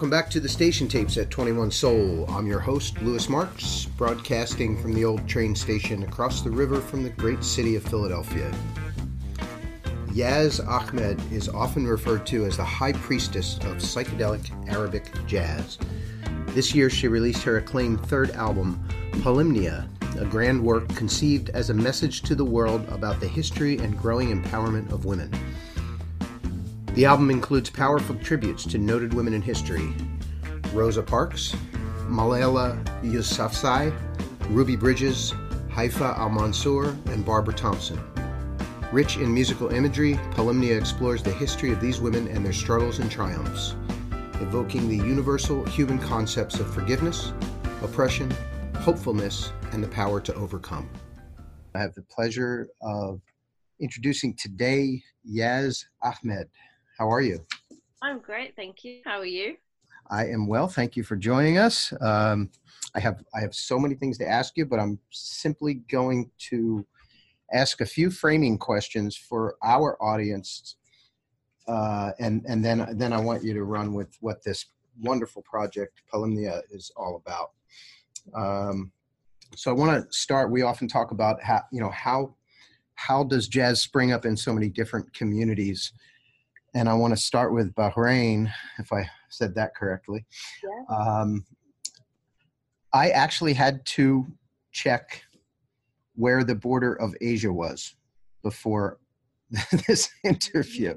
Welcome back to the station tapes at 21 Soul. I'm your host, Louis Marks, broadcasting from the old train station across the river from the great city of Philadelphia. Yazz Ahmed is often referred to as the high priestess of psychedelic Arabic jazz. This year, she released her acclaimed third album, Polymnia, a grand work conceived as a message to the world about the history and growing empowerment of women. The album includes powerful tributes to noted women in history Rosa Parks, Malala Yousafzai, Ruby Bridges, Haifa Al Mansour, and Barbara Thompson. Rich in musical imagery, Polymnia explores the history of these women and their struggles and triumphs, evoking the universal human concepts of forgiveness, oppression, hopefulness, and the power to overcome. I have the pleasure of introducing today Yazz Ahmed. How are you? I'm great, thank you. How are you? I am well. Thank you for joining us. Um, I have I have so many things to ask you, but I'm simply going to ask a few framing questions for our audience, uh, and and then then I want you to run with what this wonderful project Polymnia is all about. Um, so I want to start. We often talk about how you know how how does jazz spring up in so many different communities and I want to start with Bahrain, if I said that correctly. Yeah. Um, I actually had to check where the border of Asia was before this interview.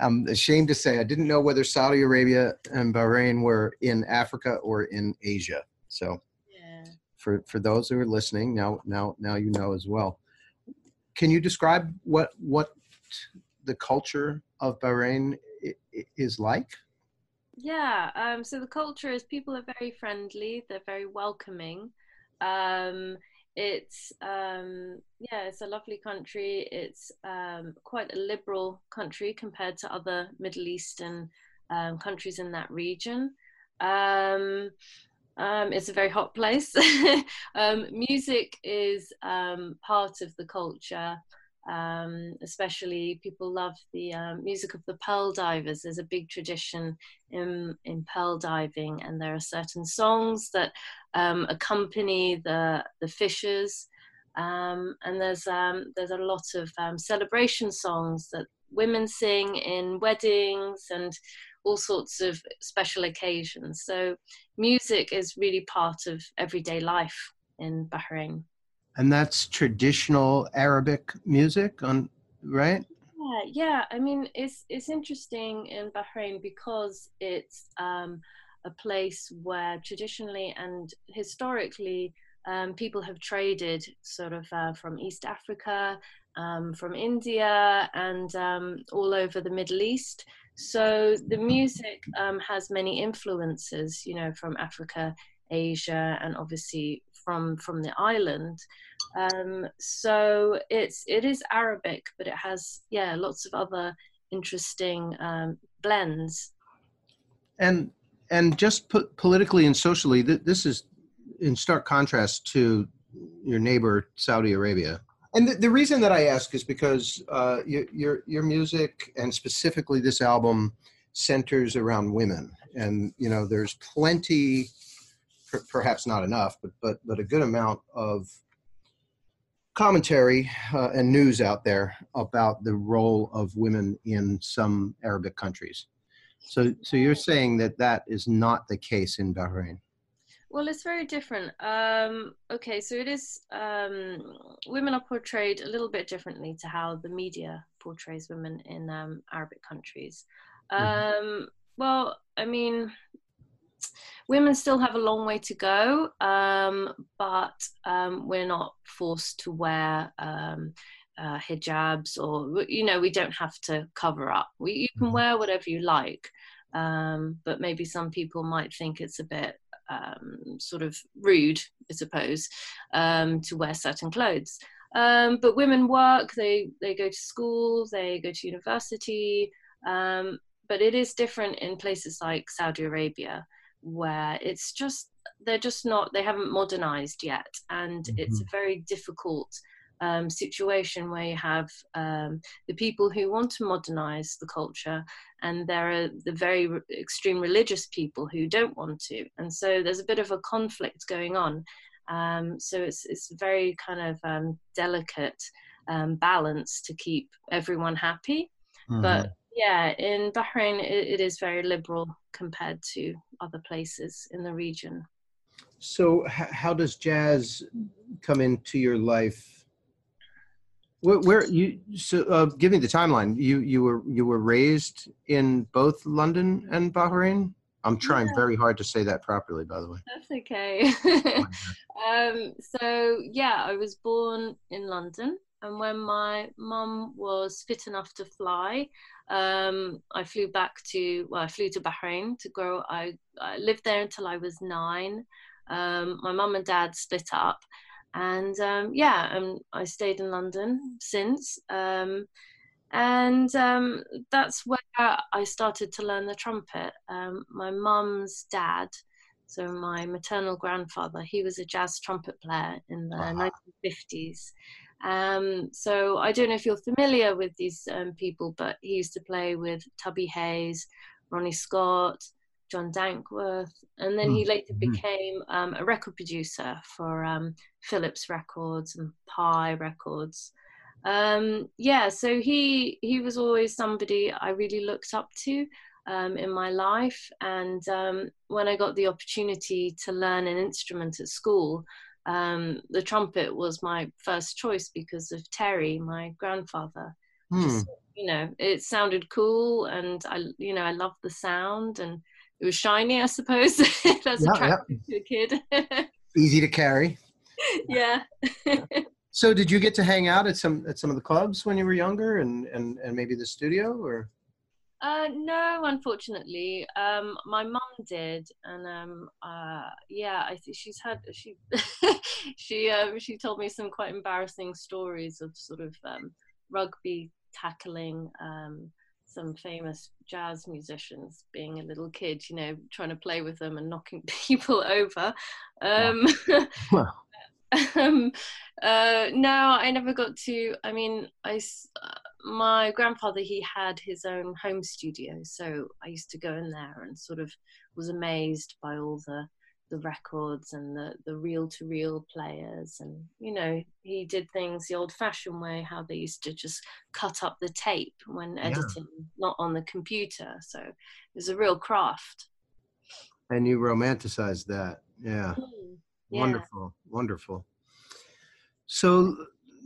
I'm ashamed to say I didn't know whether Saudi Arabia and Bahrain were in Africa or in Asia. So, yeah. for for those who are listening, now now now you know as well. Can you describe what what the culture of Bahrain is like? Yeah, um, so the culture is people are very friendly, they're very welcoming. Um, it's um, yeah, it's a lovely country. It's um, quite a liberal country compared to other Middle Eastern um, countries in that region. Um, it's a very hot place. music is part of the culture um, especially people love the um, music of the pearl divers. There's a big tradition in, in pearl diving, and there are certain songs that um, accompany the the fishers. Um, and there's um, there's a lot of um, celebration songs that women sing in weddings and all sorts of special occasions. So music is really part of everyday life in Bahrain and that's traditional Arabic music, on right? Yeah, yeah. I mean, it's it's interesting in Bahrain because it's um, a place where traditionally and historically um, people have traded sort of uh, from East Africa, um, from India, and um, all over the Middle East. So the music um, has many influences, you know, from Africa, Asia, and obviously from from the island. Um, so it's it is Arabic, but it has yeah lots of other interesting um, blends. And and just put politically and socially, th- this is in stark contrast to your neighbor Saudi Arabia. And the, the reason that I ask is because uh, your, your your music and specifically this album centers around women, and you know there's plenty perhaps not enough, but but but a good amount of commentary uh, and news out there about the role of women in some Arabic countries. So so you're saying that that is not the case in Bahrain. Well, it's very different. Um, okay, so it is. Um, women are portrayed a little bit differently to how the media portrays women in um, Arabic countries. Mm-hmm. Well, I mean, women still have a long way to go, um, but um, we're not forced to wear um, uh, hijabs or, you know, we don't have to cover up. We, you can mm-hmm. wear whatever you like, um, but maybe some people might think it's a bit um, sort of rude, I suppose, um, to wear certain clothes. but women work, they, they go to school, they go to university, but it is different in places like Saudi Arabia where it's just they're just not they haven't modernized yet and mm-hmm. it's a very difficult um, situation where you have um, the people who want to modernize the culture, and there are the very re- extreme religious people who don't want to. And so there's a bit of a conflict going on. Um, so it's it's very kind of um, delicate um, balance to keep everyone happy. Mm-hmm. But yeah, in Bahrain, it, it is very liberal compared to other places in the region. So, h- how does jazz come into your life? Where, where you so uh, give me the timeline. You you were you were raised in both London and Bahrain. I'm trying yeah. very hard to say that properly, by the way. That's okay. um, so yeah, I was born in London, and when my mum was fit enough to fly, um, I flew back to well, I flew to Bahrain to grow. I, I lived there until I was nine. Um, my mum and dad split up, and um, yeah, and I stayed in London since. Um, and um, that's where I started to learn the trumpet. Um, my mum's dad, so my maternal grandfather, he was a jazz trumpet player in the uh-huh. 1950s. Um, so I don't know if you're familiar with these um, people, but he used to play with Tubby Hayes, Ronnie Scott, John Dankworth, and then he hmm. later mm-hmm. became um, a record producer for um, Philips Records and Pye Records. Um, yeah, so he he was always somebody I really looked up to um, in my life, and um, when I got the opportunity to learn an instrument at school, um, the trumpet was my first choice because of Terry, my grandfather. Hmm. Just, you know, it sounded cool, and I, you know, I loved the sound, and it was shiny, I suppose. That's yeah, attractive yeah. to a kid. Easy to carry. yeah. so, did you get to hang out at some at some of the clubs when you were younger, and and and maybe the studio, or? Uh, no, unfortunately, um, my mum did, and um, uh, yeah, I think she's had she she uh, she told me some quite embarrassing stories of sort of um, rugby tackling um, some famous jazz musicians being a little kid, you know, trying to play with them and knocking people over. Um, wow. um, uh, no, I never got to. I mean, I my grandfather he had his own home studio, so I used to go in there and sort of was amazed by all the the records and the the reel to reel players and you know he did things the old fashioned way how they used to just cut up the tape when editing yeah. not on the computer so it was a real craft and you romanticized that yeah, mm, yeah. wonderful wonderful so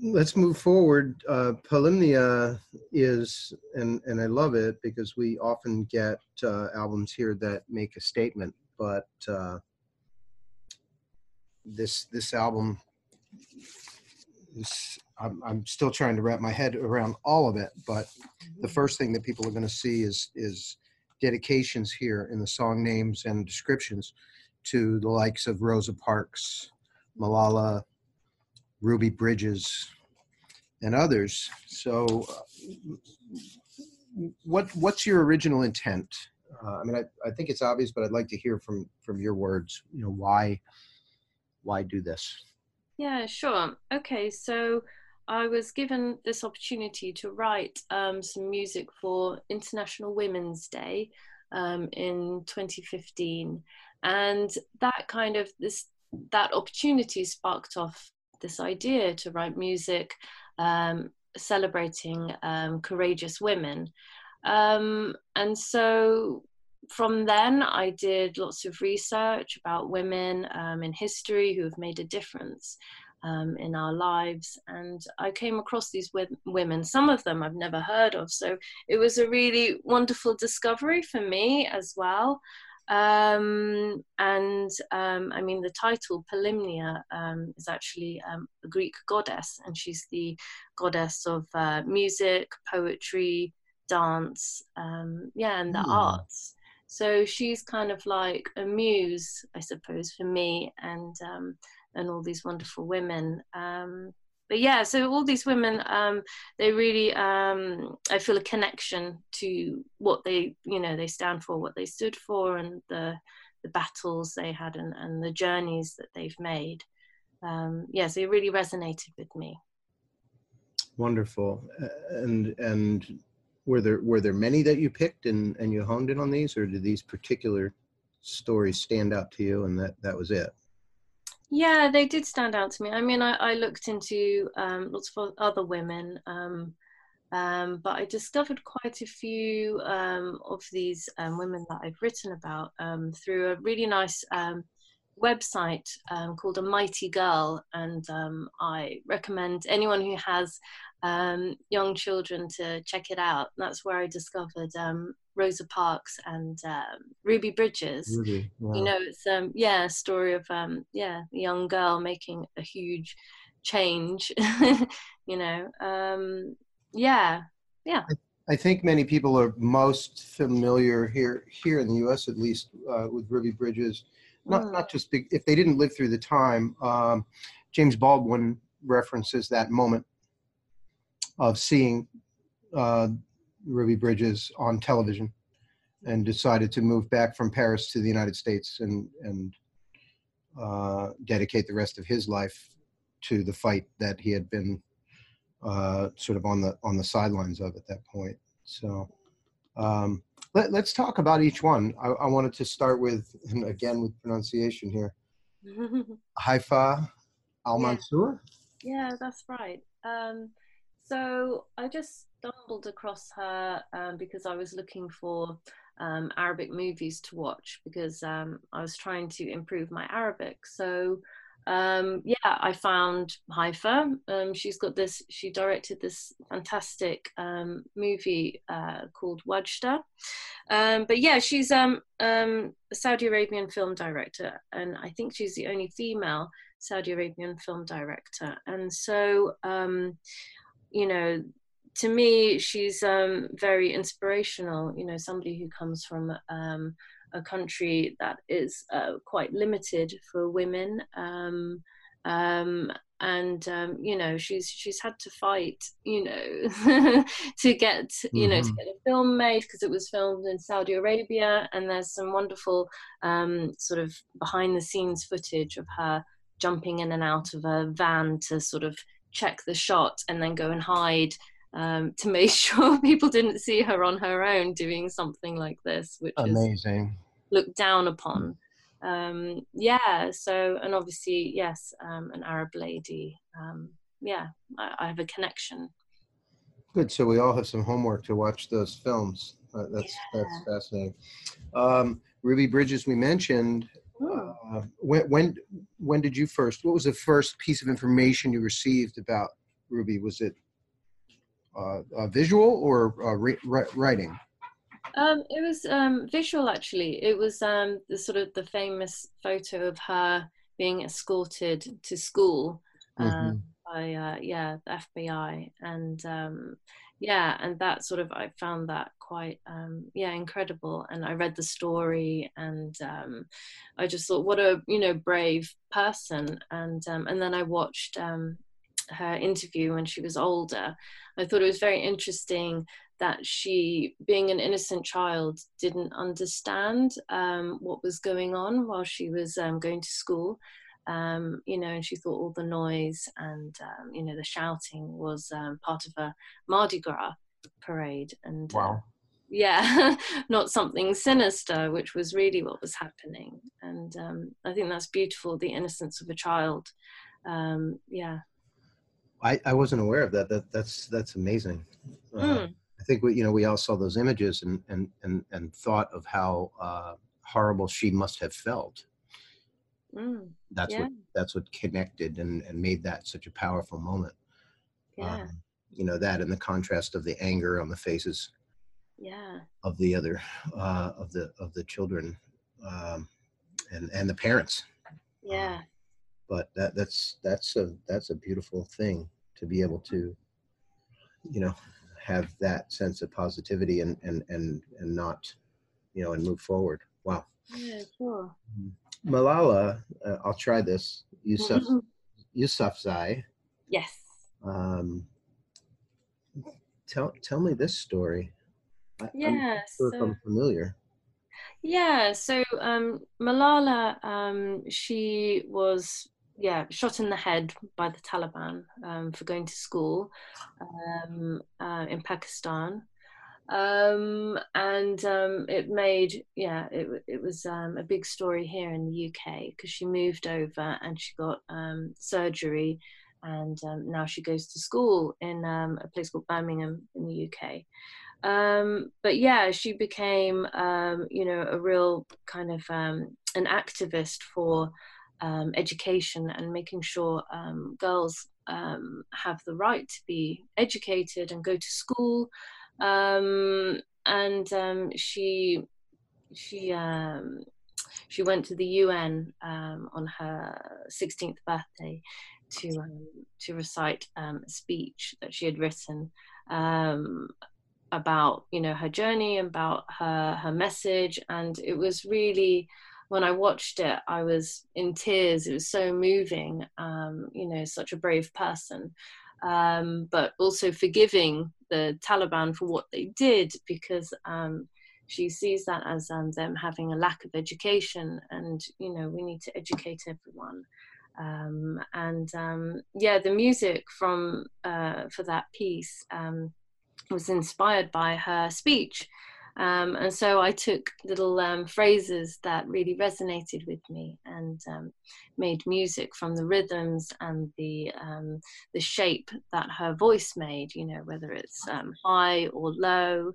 let's move forward. Uh, Polymnia is and and i love it because we often get uh, albums here that make a statement but uh, this this album is I'm, I'm still trying to wrap my head around all of it but the first thing that people are going to see is is dedications here in the song names and descriptions to the likes of rosa parks malala ruby bridges and others so what what's your original intent uh, i mean I, I think it's obvious but i'd like to hear from from your words you know why why do this? Yeah, sure. Okay, so I was given this opportunity to write um, some music for International Women's Day um, in 2015, and that kind of this that opportunity sparked off this idea to write music um, celebrating um, courageous women. Um, and so from then, I did lots of research about women um, in history who have made a difference um, in our lives. And I came across these women, some of them I've never heard of. So it was a really wonderful discovery for me as well. Um, and um, I mean, the title Polymnia um, is actually um, a Greek goddess, and she's the goddess of uh, music, poetry, dance, um, yeah, and the mm. arts. So she's kind of like a muse, I suppose, for me and um, and all these wonderful women. Um, but yeah, so all these women, um, they really, um, I feel a connection to what they, you know, they stand for, what they stood for, and the the battles they had and, and the journeys that they've made. Um, yeah, so it really resonated with me. Wonderful. And and were there were there many that you picked and and you honed in on these, or did these particular stories stand out to you, and that that was it? Yeah, they did stand out to me. I mean, I, I looked into um, lots of other women, um, um, but I discovered quite a few um, of these um, women that I've written about um, through a really nice website called A Mighty Girl, and I recommend anyone who has young children to check it out. That's where I discovered Rosa Parks and um, Ruby Bridges. Ruby, wow. You know, it's um, yeah, a story of um, yeah, a young girl making a huge change. you know, um, yeah, yeah. I, I, think many people are most familiar here here in the U.S. at least uh, with Ruby Bridges. Not mm. not just big, if they didn't live through the time. Um, James Baldwin references that moment of seeing uh, Ruby Bridges on television and decided to move back from Paris to the United States and and uh, dedicate the rest of his life to the fight that he had been uh, sort of on the on the sidelines of at that point. So um, let, us talk about each one. I, I, wanted to start with, and again with pronunciation here, Haifa Al Mansour. Yeah. yeah, that's right. Um, so I just stumbled across her um, because I was looking for um, Arabic movies to watch because um, I was trying to improve my Arabic. So um, yeah, I found Haifa. Um, she's got this. She directed this fantastic um, movie uh, called Wajda. but yeah, she's a Saudi Arabian film director, and I think she's the only female Saudi Arabian film director. And so you know, to me, she's um, very inspirational. You know, somebody who comes from um, a country that is uh, quite limited for women, um, um and um, you know, she's she's had to fight, you know, to get you know mm-hmm. to get a film made because it was filmed in Saudi Arabia, and there's some wonderful um, sort of behind the scenes footage of her jumping in and out of a van to sort of check the shot and then go and hide um, to make sure people didn't see her on her own doing something like this, which amazing. is looked down upon. Um, yeah. So, and obviously, yes, um, an Arab lady. Um, yeah, I, I, have a connection. Good. So we all have some homework to watch those films. Uh, that's yeah. that's fascinating. Um, Ruby Bridges, we mentioned. Hmm. Uh, when when when did you first? What was the first piece of information you received about Ruby? Was it uh, uh, visual or uh, writing? Um, it was um, visual actually. It was um, the sort of the famous photo of her being escorted to school uh, mm-hmm. by uh, yeah the FBI and um, yeah and that sort of I found that quite um, yeah incredible and I read the story and um, I just thought what a you know brave person and um, and then I watched her interview when she was older I thought it was very interesting that she, being an innocent child, didn't understand um, what was going on while she was um, going to school. Um, you know, and she thought all the noise and um, you know the shouting was um, part of a Mardi Gras parade. And uh, wow. Uh, yeah, not something sinister, which was really what was happening. And um, I think that's beautiful, the innocence of a child. yeah, I, I wasn't aware of that. That that's that's amazing. Mm. Uh, hmm. I think we you know we all saw those images and and and and thought of how uh, horrible she must have felt. Mm. That's yeah. what that's what connected and and made that such a powerful moment. Yeah. Um, you know that and the contrast of the anger on the faces. Yeah. Of the other uh, of the of the children, um, and and the parents. Yeah but that that's that's a that's a beautiful thing to be able to you know have that sense of positivity and and and and not you know and move forward wow yeah sure mm-hmm. Malala uh, i'll try this. Yusuf Yousafzai yes. Um tell tell me this story. I, yeah sure so, i'm familiar. Yeah so um malala um she was yeah, shot in the head by the Taliban um, for going to school um, uh, in Pakistan. Um, and um, it made, yeah, it, it was um, a big story here in the UK because she moved over and she got um, surgery and now she goes to school in a place called Birmingham in the UK. Um, but yeah, she became, um, you know, a real kind of um, an activist for um, education and making sure um, girls um, have the right to be educated and go to school. Um, and um, she she um, she went to the UN on her 16th birthday to to recite a speech that she had written about you know her journey about her her message and it was really when I watched it, I was in tears. It was so moving. Um, you know, such a brave person, um, but also forgiving the Taliban for what they did because um, she sees that as um, them having a lack of education, and you know, we need to educate everyone. Um, and um, yeah, the music from uh, for that piece was inspired by her speech. Um, and so I took little um, phrases that really resonated with me and um, made music from the rhythms and the um, the shape that her voice made. You know, whether it's um, high or low.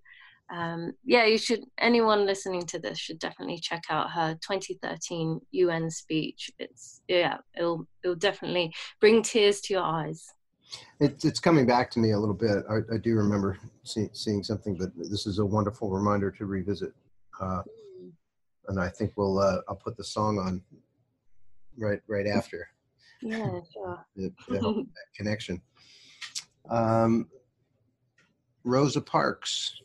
Um, yeah, you should. Anyone listening to this should definitely check out her 2013 UN speech. It's yeah, it'll it'll definitely bring tears to your eyes. It, it's coming back to me a little bit. I, I do remember see, seeing something, but this is a wonderful reminder to revisit. Uh, and I think we'll uh, I'll put the song on right right after. Yeah, sure. the, the connection. Um, Rosa Parks.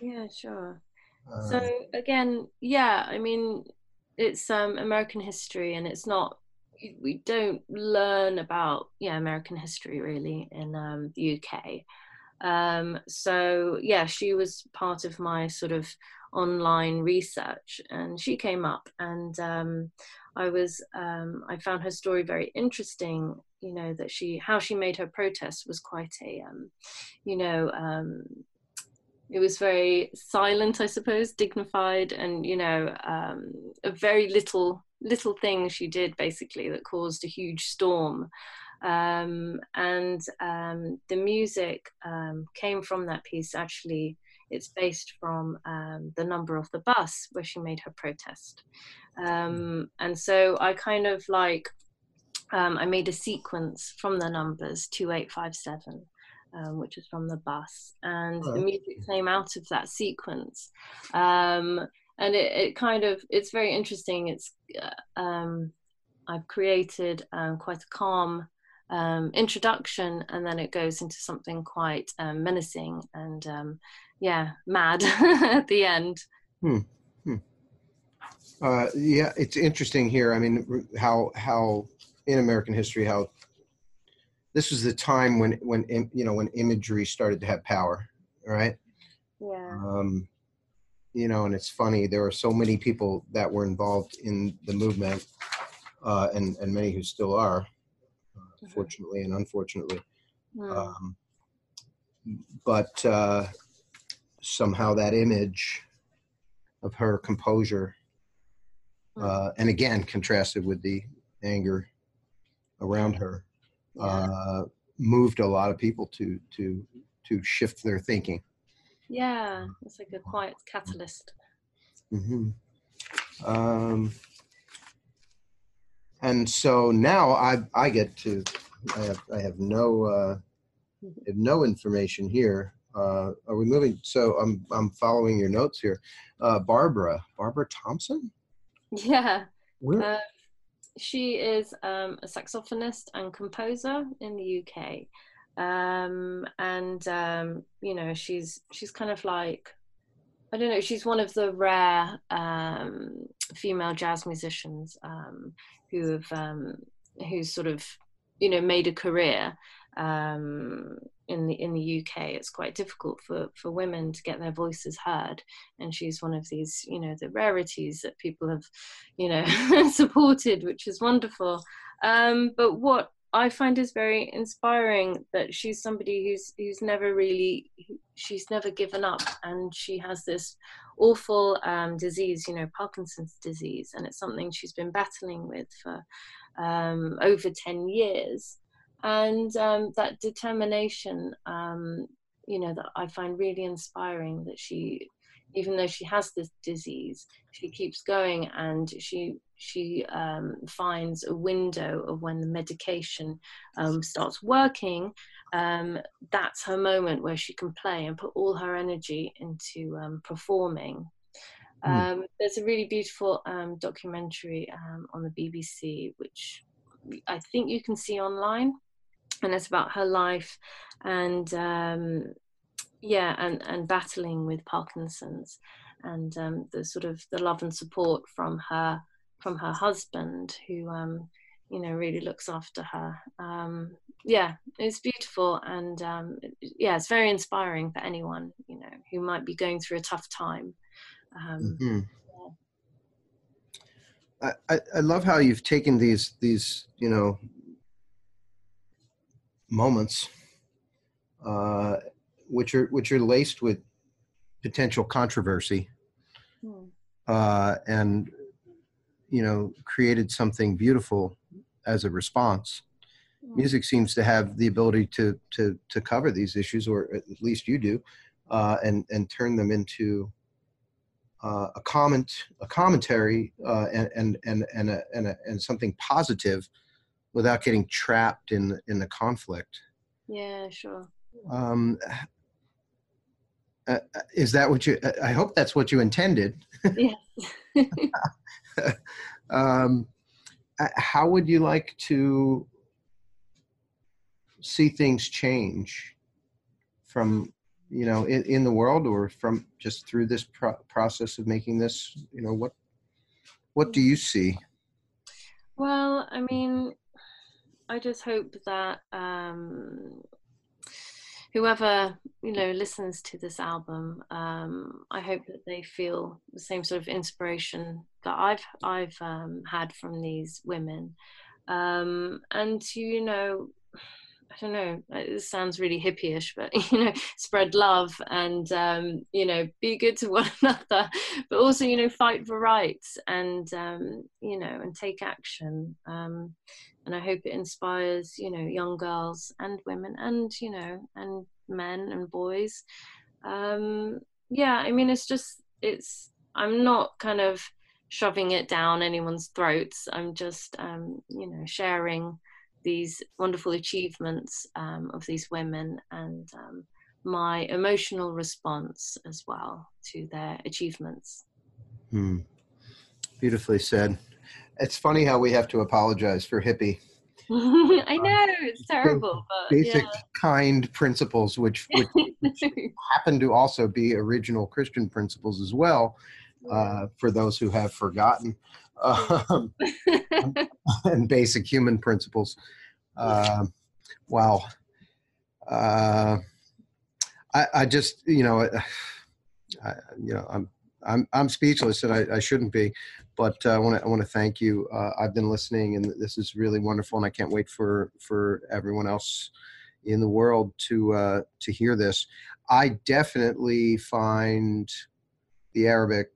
Yeah, sure. Uh, so again, yeah, I mean, it's um, American history, and it's not we don't learn about yeah American history really in um, the UK. Um, so yeah, she was part of my sort of online research, and she came up, and um, I was um, I found her story very interesting. You know that she how she made her protest was quite a um, you know um, it was very silent, I suppose, dignified, and you know, um, a very little little thing she did basically that caused a huge storm. Um, and um, the music um, came from that piece. Actually, it's based from um, the number of the bus where she made her protest. Um, and so I kind of like I made a sequence from the numbers two eight five seven um, which is from the bus, and oh. the music came out of that sequence. Um, and it, it, kind of it's very interesting. It's uh, um, I've created um, quite a calm um, introduction, and then it goes into something quite um, menacing and yeah, mad at the end. Hmm. Hmm. Uh, yeah, it's interesting here. I mean, how how in American history how this was the time when when you know when imagery started to have power right yeah um you know and it's funny there are so many people that were involved in the movement uh and and many who still are uh, fortunately and unfortunately mm. um but uh somehow that image of her composure mm. uh and again contrasted with the anger around her uh, moved a lot of people to to to shift their thinking. Yeah, it's like a quiet catalyst. Mm-hmm. Um, and so now I I get to I have I have no uh, have no information here. Uh, are we moving? So I'm I'm following your notes here. Uh, Barbara Barbara Thompson. Yeah. Where? Uh, she is um, a saxophonist and composer in the UK, um, and um, you know she's she's kind of like I don't know she's one of the rare um, female jazz musicians um, who have um, who's sort of you know made a career um, in the in the UK, it's quite difficult for for women to get their voices heard, and she's one of these, you know, the rarities that people have, you know, supported, which is wonderful. But what I find is very inspiring that she's somebody who's who's never really she's never given up, and she has this awful um, disease, you know, Parkinson's disease, and it's something she's been battling with for um, over ten years, and um, that determination, um, you know, that I find really inspiring. That she even though she has this disease, she keeps going and she she um, finds a window of when the medication um, starts working. Um, that's her moment where she can play and put all her energy into um, performing. Mm. there's a really beautiful um, documentary um, on the BBC, which I think you can see online, and it's about her life and yeah and and battling with parkinson's and um, the sort of the love and support from her from her husband who um, you know really looks after her um, yeah it's beautiful and um, yeah it's very inspiring for anyone you know who might be going through a tough time um, mm-hmm. yeah. I, I love how you've taken these these you know moments uh, which are which are laced with potential controversy, hmm. uh, and you know, created something beautiful as a response. Hmm. Music seems to have the ability to to to cover these issues, or at least you do, uh, and and turn them into uh, a comment, a commentary, uh, and and and and, a, and, a, and something positive, without getting trapped in in the conflict. Yeah, sure. Um, uh, is that what you? Uh, I hope that's what you intended. Yes. um, uh, how would you like to see things change from you know in, in the world or from just through this pro- process of making this you know what what do you see well i mean i just hope that um whoever you know listens to this album um, i hope that they feel the same sort of inspiration that i've i've um, had from these women um, and to you know I don't know, it sounds really hippie-ish, but you know, spread love and um, you know, be good to one another, but also you know, fight for rights and um, you know, and take action. Um, and I hope it inspires you know young girls and women and you know and men and boys. Um, yeah, I mean, it's just it's. I'm not kind of shoving it down anyone's throats. I'm just um, you know sharing these wonderful achievements um, of these women and um, my emotional response as well to their achievements. Hmm. Beautifully said. It's funny how we have to apologize for hippie. I know it's terrible, but basic yeah. kind principles, which, which, which happen to also be original Christian principles as well, uh, for those who have forgotten, um, and basic human principles. Uh, wow. Uh, I, I just, you know, I, you know, I'm I'm I'm speechless, and I, I shouldn't be, but uh, I want to I want to thank you. Uh, I've been listening, and this is really wonderful, and I can't wait for for everyone else in the world to uh, to hear this. I definitely find the Arabic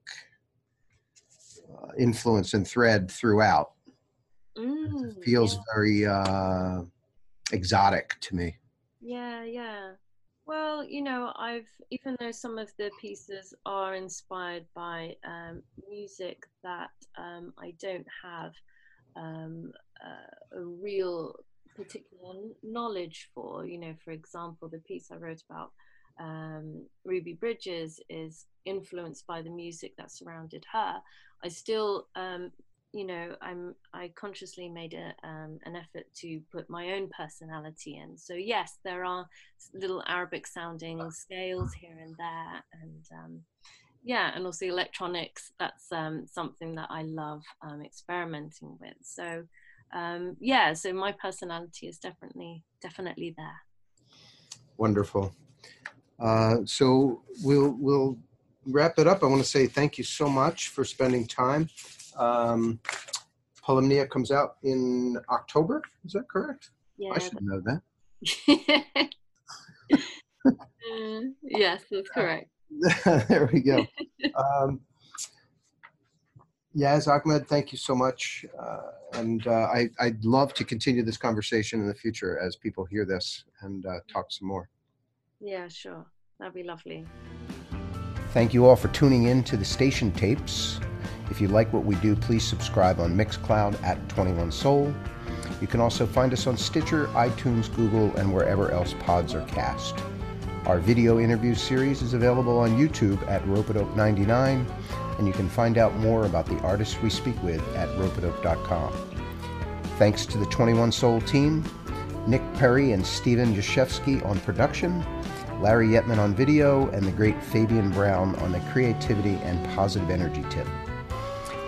uh, influence and thread throughout. Mm, it feels yeah. very uh, exotic to me. Yeah, yeah. Well, you know, I've even though some of the pieces are inspired by um, music that um, I don't have um, uh, a real particular knowledge for. You know, for example, the piece I wrote about um, Ruby Bridges is influenced by the music that surrounded her. I still um, you know i'm i consciously made a, um, an effort to put my own personality in. So yes there are little arabic sounding scales here and there and um, yeah and also electronics that's um, something that i love um, experimenting with. So um, yeah so my personality is definitely definitely there. Wonderful. Uh, so we'll we'll wrap it up. I want to say thank you so much for spending time um, Polymnia comes out in October. Is that correct? Yeah. I should know that. Uh, yes, that's correct. there we go. Um, Yazz Ahmed, thank you so much. Uh, and uh, I, I'd love to continue this conversation in the future as people hear this and uh, talk some more. Yeah, sure. That'd be lovely. Thank you all for tuning in to the station tapes. If you like what we do, please subscribe on Mixcloud at 21 Soul. You can also find us on Stitcher, iTunes, Google, and wherever else pods are cast. Our video interview series is available on YouTube at Ropeadope99, and you can find out more about the artists we speak with at ropeadope.com. Thanks to the 21 Soul team, Nick Perry and Steven Yashevsky on production, Larry Yetman on video, and the great Fabian Brown on the creativity and positive energy tip.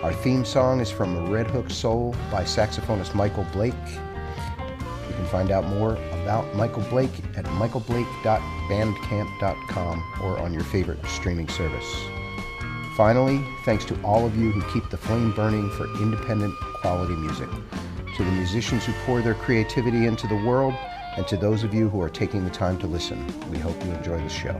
Our theme song is from Red Hook Soul by saxophonist Michael Blake. You can find out more about Michael Blake at michaelblake.bandcamp.com or on your favorite streaming service. Finally, thanks to all of you who keep the flame burning for independent quality music, to the musicians who pour their creativity into the world, and to those of you who are taking the time to listen. We hope you enjoy the show.